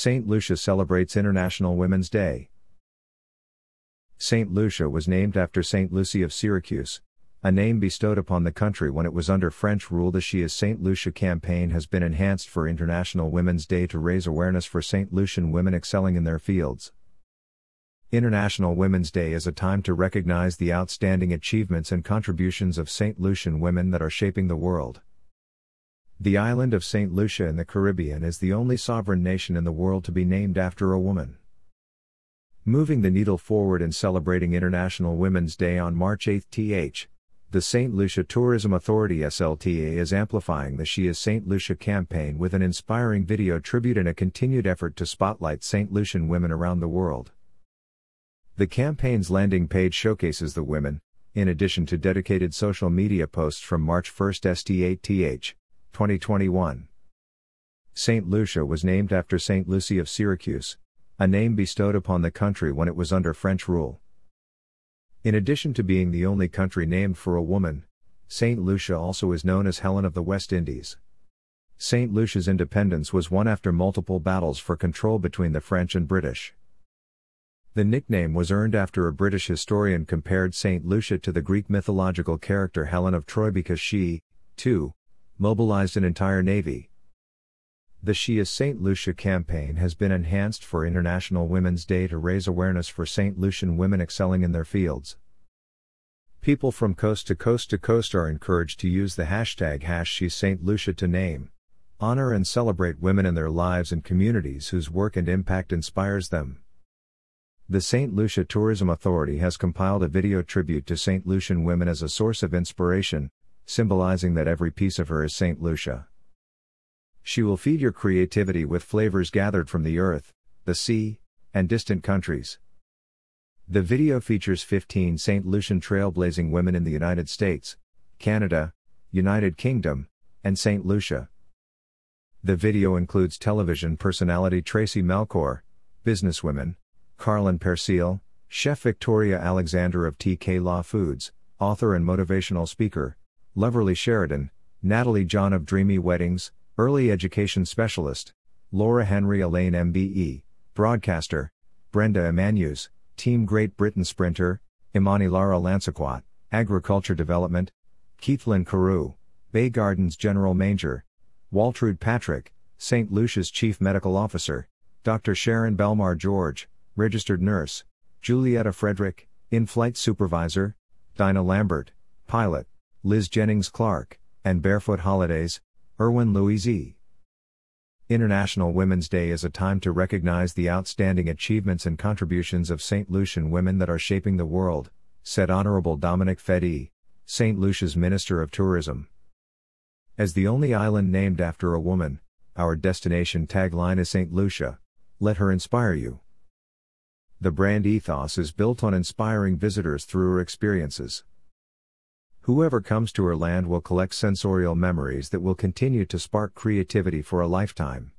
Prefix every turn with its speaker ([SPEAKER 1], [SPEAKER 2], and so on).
[SPEAKER 1] St. Lucia celebrates International Women's Day. St. Lucia was named after St. Lucy of Syracuse, a name bestowed upon the country when it was under French rule. The She is St. Lucia campaign has been enhanced for International Women's Day to raise awareness for St. Lucian women excelling in their fields. International Women's Day is a time to recognize the outstanding achievements and contributions of St. Lucian women that are shaping the world. The island of St. Lucia in the Caribbean is the only sovereign nation in the world to be named after a woman. Moving the needle forward in celebrating International Women's Day on March 8 th. The St. Lucia Tourism Authority SLTA is amplifying the She is St. Lucia campaign with an inspiring video tribute and a continued effort to spotlight St. Lucian women around the world. The campaign's landing page showcases the women, in addition to dedicated social media posts from March 1 st8th. 2021. St. Lucia was named after St. Lucy of Syracuse, a name bestowed upon the country when it was under French rule. In addition to being the only country named for a woman, St. Lucia also is known as Helen of the West Indies. St. Lucia's independence was won after multiple battles for control between the French and British. The nickname was earned after a British historian compared St. Lucia to the Greek mythological character Helen of Troy because she, too, mobilized an entire navy. The She is St. Lucia campaign has been enhanced for International Women's Day to raise awareness for St. Lucian women excelling in their fields. People from coast to coast to coast are encouraged to use the hashtag hash St. Lucia to name, honor and celebrate women in their lives and communities whose work and impact inspires them. The St. Lucia Tourism Authority has compiled a video tribute to St. Lucian women as a source of inspiration, symbolizing that every piece of her is St. Lucia. She will feed your creativity with flavors gathered from the earth, the sea, and distant countries. The video features 15 St. Lucian trailblazing women in the United States, Canada, United Kingdom, and St. Lucia. The video includes television personality Tracy Melchior, businesswomen, Carlin Persil, Chef Victoria Alexander of TK Law Foods, author and motivational speaker, Leverly Sheridan, Natalie John of Dreamy Weddings, Early Education Specialist, Laura Henry Allain MBE, Broadcaster, Brenda Emmanus, Team Great Britain Sprinter, Imani Lara Lansiquot, Agriculture Development, Keithlyn Carew, Bay Gardens General Manager, Waltrude Patrick, St. Lucia's Chief Medical Officer, Dr. Sharon Belmar George, Registered Nurse, Julietta Frederick, In Flight Supervisor, Dinah Lambert, Pilot, Liz Jennings Clark, and Barefoot Holidays, Erwin Louise. International Women's Day is a time to recognize the outstanding achievements and contributions of St. Lucian women that are shaping the world, said Honorable Dominic Fedee, St. Lucia's Minister of Tourism. As the only island named after a woman, our destination tagline is St. Lucia. Let her inspire you. The brand ethos is built on inspiring visitors through her experiences. Whoever comes to her land will collect sensorial memories that will continue to spark creativity for a lifetime.